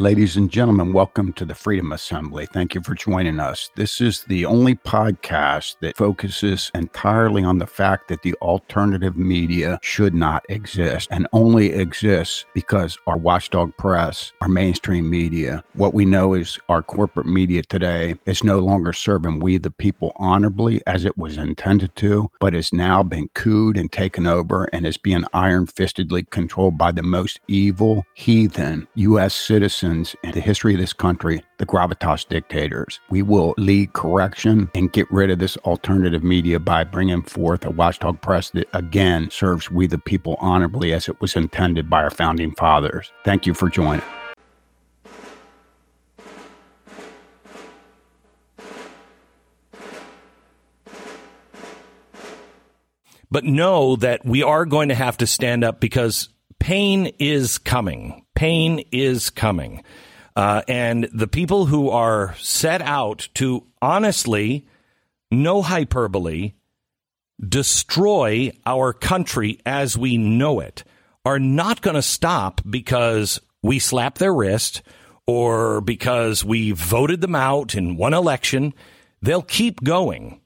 Ladies and gentlemen, welcome to the Freedom Assembly. Thank you for joining us. This is the only podcast that focuses entirely on the fact that the alternative media should not exist and only exists because our watchdog press, our mainstream media, what we know is our corporate media today is no longer serving we the people honorably as it was intended to, but has now been cooed and taken over and is being iron fistedly controlled by the most evil, heathen U.S. citizens in the history of this country, the gravitas dictators. We will lead correction and get rid of this alternative media by bringing forth a watchdog press that again serves we the people honorably as it was intended by our founding fathers. Thank you for joining. But know that we are going to have to stand up because pain is coming. Pain is coming. Uh, and the people who are set out to honestly, no hyperbole, destroy our country as we know it are not going to stop because we slap their wrist or because we voted them out in one election. They'll keep going.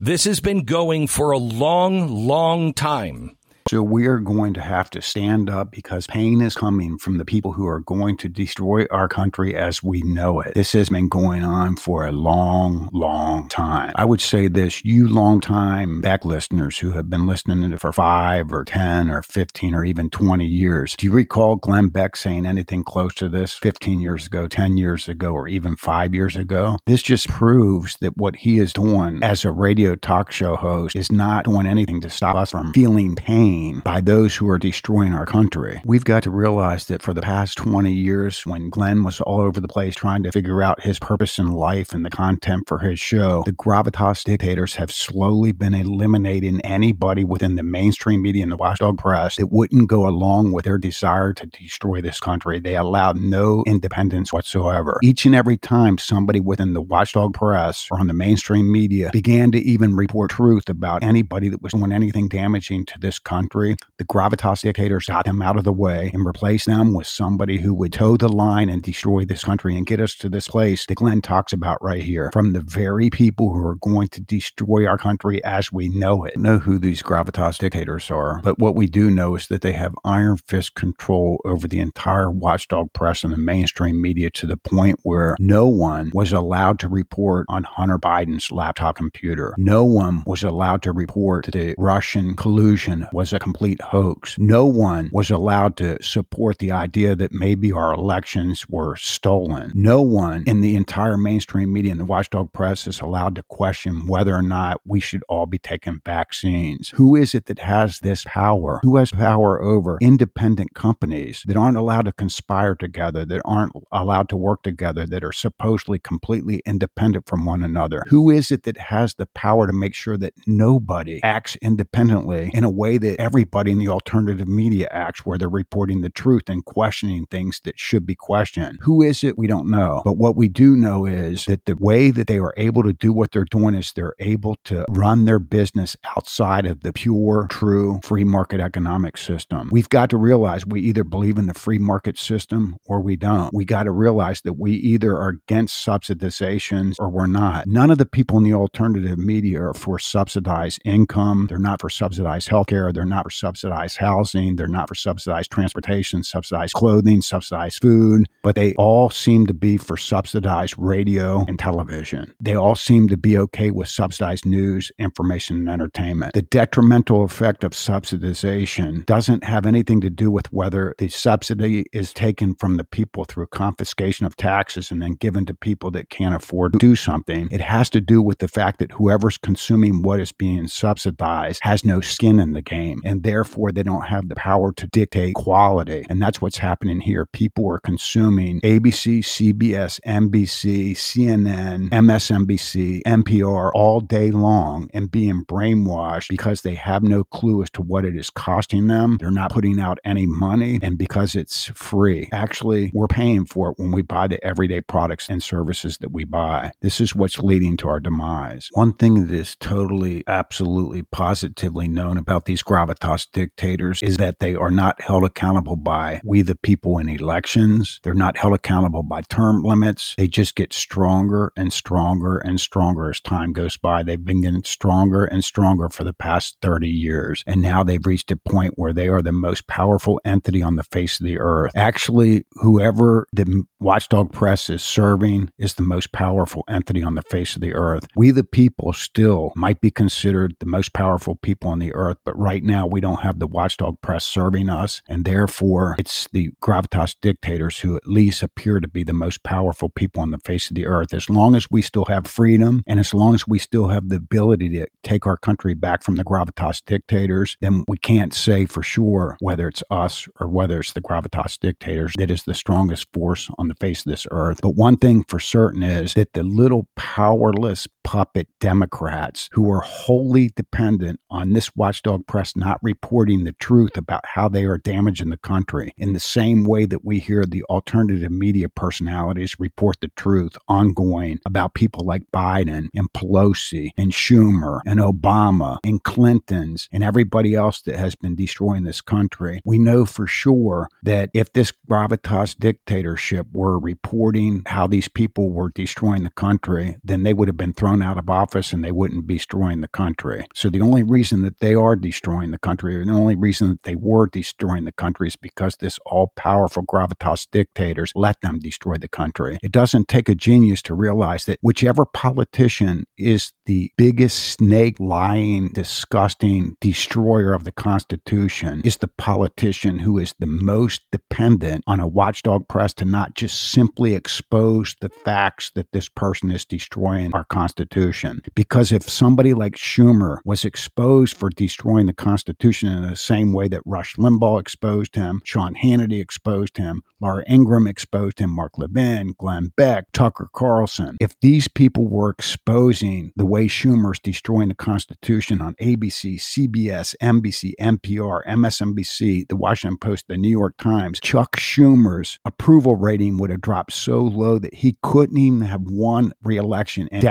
This has been going for a long, long time. So we are going to have to stand up because pain is coming from the people who are going to destroy our country as we know it. This has been going on for a long, long time. I would say this, you long time back listeners who have been listening for five or 10 or 15 or even 20 years. Do you recall Glenn Beck saying anything close to this 15 years ago, 10 years ago, or even five years ago? This just proves that what he is doing as a radio talk show host is not doing anything to stop us from feeling pain by those who are destroying our country. We've got to realize that for the past 20 years, when Glenn was all over the place trying to figure out his purpose in life and the content for his show, the gravitas dictators have slowly been eliminating anybody within the mainstream media and the watchdog press that wouldn't go along with their desire to destroy this country. They allowed no independence whatsoever. Each and every time somebody within the watchdog press or on the mainstream media began to even report truth about anybody that was doing anything damaging to this country, the gravitas dictators got him out of the way and replaced them with somebody who would toe the line and destroy this country and get us to this place that Glenn talks about right here. From the very people who are going to destroy our country as we know it. Know who these gravitas dictators are, but what we do know is that they have iron fist control over the entire watchdog press and the mainstream media to the point where no one was allowed to report on Hunter Biden's laptop computer. No one was allowed to report that the Russian collusion was a complete hoax. No one was allowed to support the idea that maybe our elections were stolen. No one in the entire mainstream media and the watchdog press is allowed to question whether or not we should all be taking vaccines. Who is it that has this power? Who has power over independent companies that aren't allowed to conspire together, that aren't allowed to work together, that are supposedly completely independent from one another? Who is it that has the power to make sure that nobody acts independently in a way that everybody in the alternative media acts where they're reporting the truth and questioning things that should be questioned. Who is it? We don't know. But what we do know is that the way that they are able to do what they're doing is they're able to run their business outside of the pure, true free market economic system. We've got to realize we either believe in the free market system or we don't. We got to realize that we either are against subsidizations or we're not. None of the people in the alternative media are for subsidized income. They're not for subsidized healthcare. They're not not for subsidized housing. They're not for subsidized transportation, subsidized clothing, subsidized food, but they all seem to be for subsidized radio and television. They all seem to be okay with subsidized news, information, and entertainment. The detrimental effect of subsidization doesn't have anything to do with whether the subsidy is taken from the people through confiscation of taxes and then given to people that can't afford to do something. It has to do with the fact that whoever's consuming what is being subsidized has no skin in the game and therefore they don't have the power to dictate quality. And that's what's happening here. People are consuming ABC, CBS, NBC, CNN, MSNBC, NPR all day long and being brainwashed because they have no clue as to what it is costing them. They're not putting out any money and because it's free. Actually, we're paying for it when we buy the everyday products and services that we buy. This is what's leading to our demise. One thing that is totally, absolutely, positively known about these gravitas dictators is that they are not held accountable by we, the people, in elections. They're not held accountable by term limits. They just get stronger and stronger and stronger as time goes by. They've been getting stronger and stronger for the past 30 years. And now they've reached a point where they are the most powerful entity on the face of the earth. Actually, whoever the watchdog press is serving is the most powerful entity on the face of the earth. We, the people, still might be considered the most powerful people on the earth, but right now we don't have the watchdog press serving us. And therefore, it's the gravitas dictators who at least appear to be the most powerful people on the face of the earth. As long as we still have freedom and as long as we still have the ability to take our country back from the gravitas dictators, then we can't say for sure whether it's us or whether it's the gravitas dictators that is the strongest force on the face of this earth. But one thing for certain is that the little powerless puppet Democrats who are wholly dependent on this watchdog press not reporting the truth about how they are damaging the country in the same way that we hear the alternative media personalities report the truth ongoing about people like Biden and Pelosi and Schumer and Obama and Clinton's and everybody else that has been destroying this country. We know for sure that if this gravitas dictatorship were reporting how these people were destroying the country, then they would have been thrown out of office and they wouldn't be destroying the country. So the only reason that they are destroying the country, or the only reason that they were destroying the country is because this all powerful gravitas dictators let them destroy the country. It doesn't take a genius to realize that whichever politician is the biggest snake lying, disgusting destroyer of the Constitution is the politician who is the most dependent on a watchdog press to not just simply expose the facts that this person is destroying our Constitution. Because if somebody like Schumer was exposed for destroying the Constitution in the same way that Rush Limbaugh exposed him, Sean Hannity exposed him, Laura Ingraham exposed him, Mark Levin, Glenn Beck, Tucker Carlson, if these people were exposing the way Schumer's destroying the Constitution on ABC, CBS, NBC, NPR, MSNBC, the Washington Post, the New York Times, Chuck Schumer's approval rating would have dropped so low that he couldn't even have won re-election and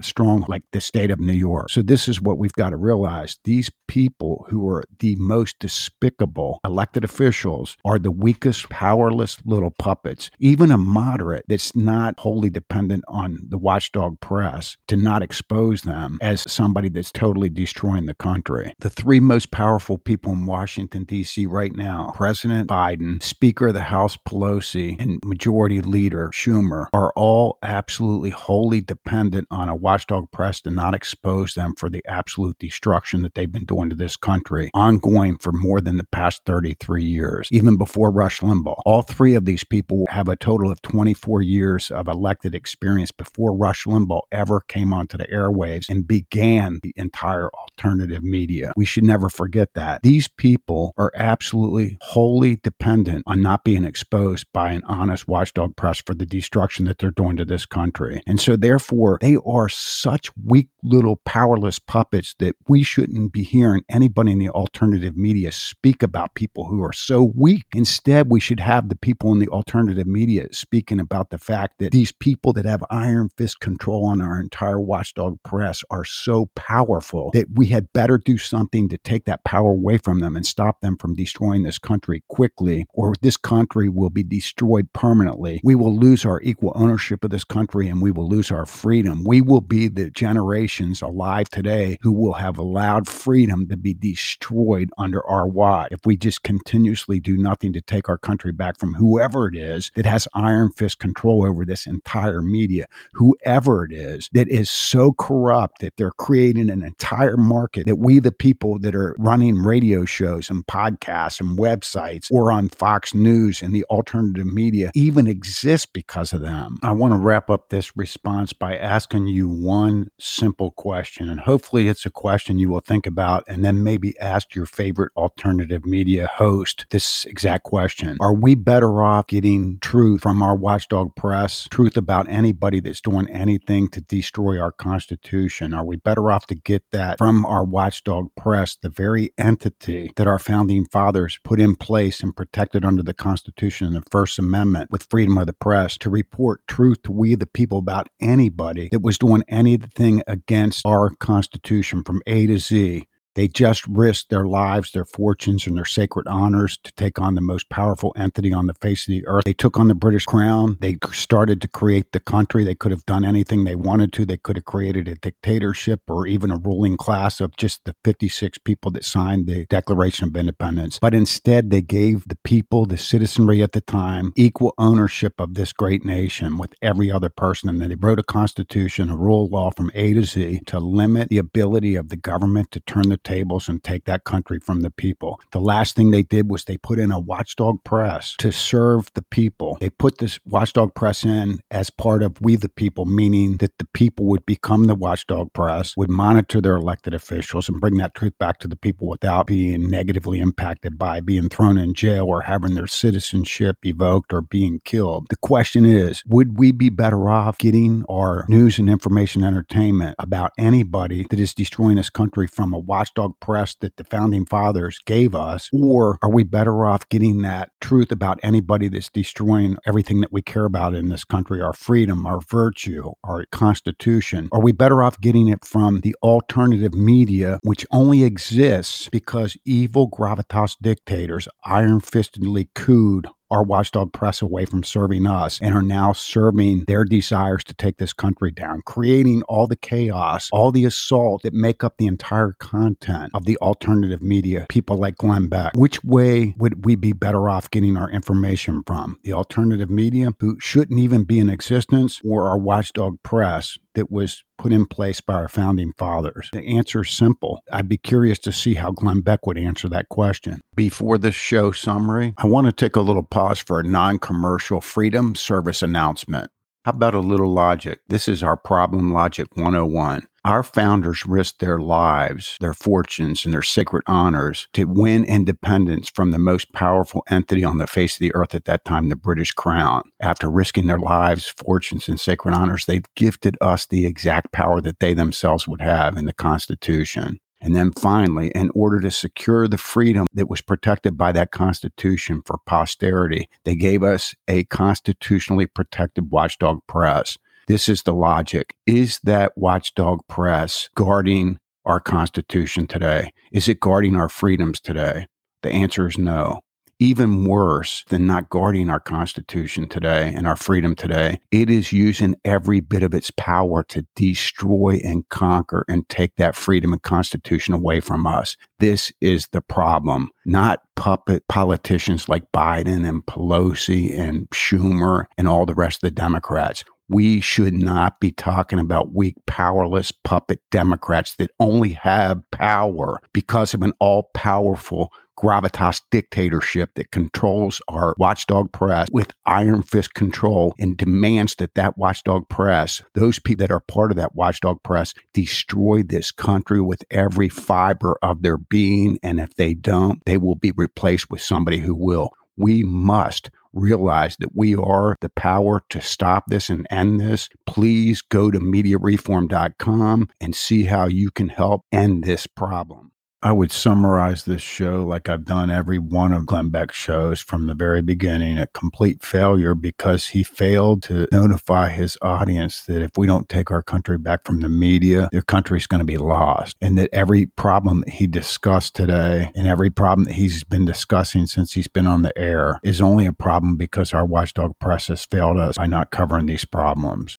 Democrat strong like the state of New York. So this is what we've got to realize. These people who are the most despicable elected officials are the weakest, powerless little puppets. Even a moderate that's not wholly dependent on the watchdog press to not expose them as somebody that's totally destroying the country. The three most powerful people in Washington, D.C. right now President Biden, Speaker of the House Pelosi, and Majority Leader Schumer are all absolutely wholly dependent on a watchdog press to not expose them for the absolute destruction that they've been doing to this country, ongoing for more than the past 33 years, even before Rush Limbaugh. All three of these people have a total of 24 years of elected experience before Rush Limbaugh ever came onto the airwaves and began the entire alternative media. We should never forget that. These people are absolutely wholly dependent on not being exposed by an honest watchdog press for the destruction that they're doing to this country. And so, therefore, they are such weak little powerless puppets that we shouldn't be hearing anybody in the alternative media speak about people who are so weak. Instead, we should have the people in the alternative media speaking about the fact that these people that have iron fist control on our entire watchdog press are so powerful that we had better do something to take that power away from them and stop them from destroying this country quickly, or this country will be destroyed permanently. We will lose our equal ownership of this country and we will lose our freedom. We will be the generations alive today who will have allowed freedom to be destroyed under our watch if we just continuously do nothing to take our country back from whoever it is that has iron fist control over this entire media, whoever it is that is so corrupt that they're creating an entire market that we, the people that are running radio shows and podcasts and websites or on Fox News and the alternative media, even exist because of them. I want to wrap up this response by asking you one simple question. And hopefully, it's a question you will think about and then maybe ask your favorite alternative media host this exact question Are we better off getting truth from our watchdog press, truth about anybody that's doing anything to destroy our Constitution? Are we better off to get that from our watchdog press, the very entity that our founding fathers put in place and protected under the Constitution and the First Amendment with freedom of the press to report truth to we the people about anybody that was doing anything against our Constitution from A to Z? They just risked their lives, their fortunes, and their sacred honors to take on the most powerful entity on the face of the earth. They took on the British crown. They started to create the country. They could have done anything they wanted to. They could have created a dictatorship or even a ruling class of just the 56 people that signed the Declaration of Independence. But instead, they gave the people, the citizenry at the time, equal ownership of this great nation with every other person. And then they wrote a constitution, a rule of law from A to Z to limit the ability of the government to turn the tables and take that country from the people. The last thing they did was they put in a watchdog press to serve the people. They put this watchdog press in as part of we the people, meaning that the people would become the watchdog press, would monitor their elected officials and bring that truth back to the people without being negatively impacted by being thrown in jail or having their citizenship evoked or being killed. The question is, would we be better off getting our news and information entertainment about anybody that is destroying this country from a watch watchdog press that the founding fathers gave us? Or are we better off getting that truth about anybody that's destroying everything that we care about in this country, our freedom, our virtue, our constitution? Are we better off getting it from the alternative media, which only exists because evil gravitas dictators iron fistedly cooed our watchdog press away from serving us and are now serving their desires to take this country down, creating all the chaos, all the assault that make up the entire content of the alternative media, people like Glenn Beck. Which way would we be better off getting our information from? The alternative media, who shouldn't even be in existence, or our watchdog press, that was put in place by our founding fathers? The answer is simple. I'd be curious to see how Glenn Beck would answer that question. Before the show summary, I want to take a little pause for a non commercial freedom service announcement. How about a little logic? This is our problem logic 101. Our founders risked their lives, their fortunes, and their sacred honors to win independence from the most powerful entity on the face of the earth at that time, the British Crown. After risking their lives, fortunes, and sacred honors, they've gifted us the exact power that they themselves would have in the Constitution. And then finally, in order to secure the freedom that was protected by that Constitution for posterity, they gave us a constitutionally protected watchdog press. This is the logic. Is that watchdog press guarding our Constitution today? Is it guarding our freedoms today? The answer is no even worse than not guarding our Constitution today and our freedom today, it is using every bit of its power to destroy and conquer and take that freedom and Constitution away from us. This is the problem, not puppet politicians like Biden and Pelosi and Schumer and all the rest of the Democrats we should not be talking about weak, powerless puppet Democrats that only have power because of an all powerful gravitas dictatorship that controls our watchdog press with iron fist control and demands that that watchdog press, those people that are part of that watchdog press, destroy this country with every fiber of their being. And if they don't, they will be replaced with somebody who will. We must realize that we are the power to stop this and end this. Please go to mediareform.com and see how you can help end this problem. I would summarize this show like I've done every one of Glenn Beck's shows from the very beginning a complete failure because he failed to notify his audience that if we don't take our country back from the media, their country's going to be lost. And that every problem that he discussed today and every problem that he's been discussing since he's been on the air is only a problem because our watchdog press has failed us by not covering these problems.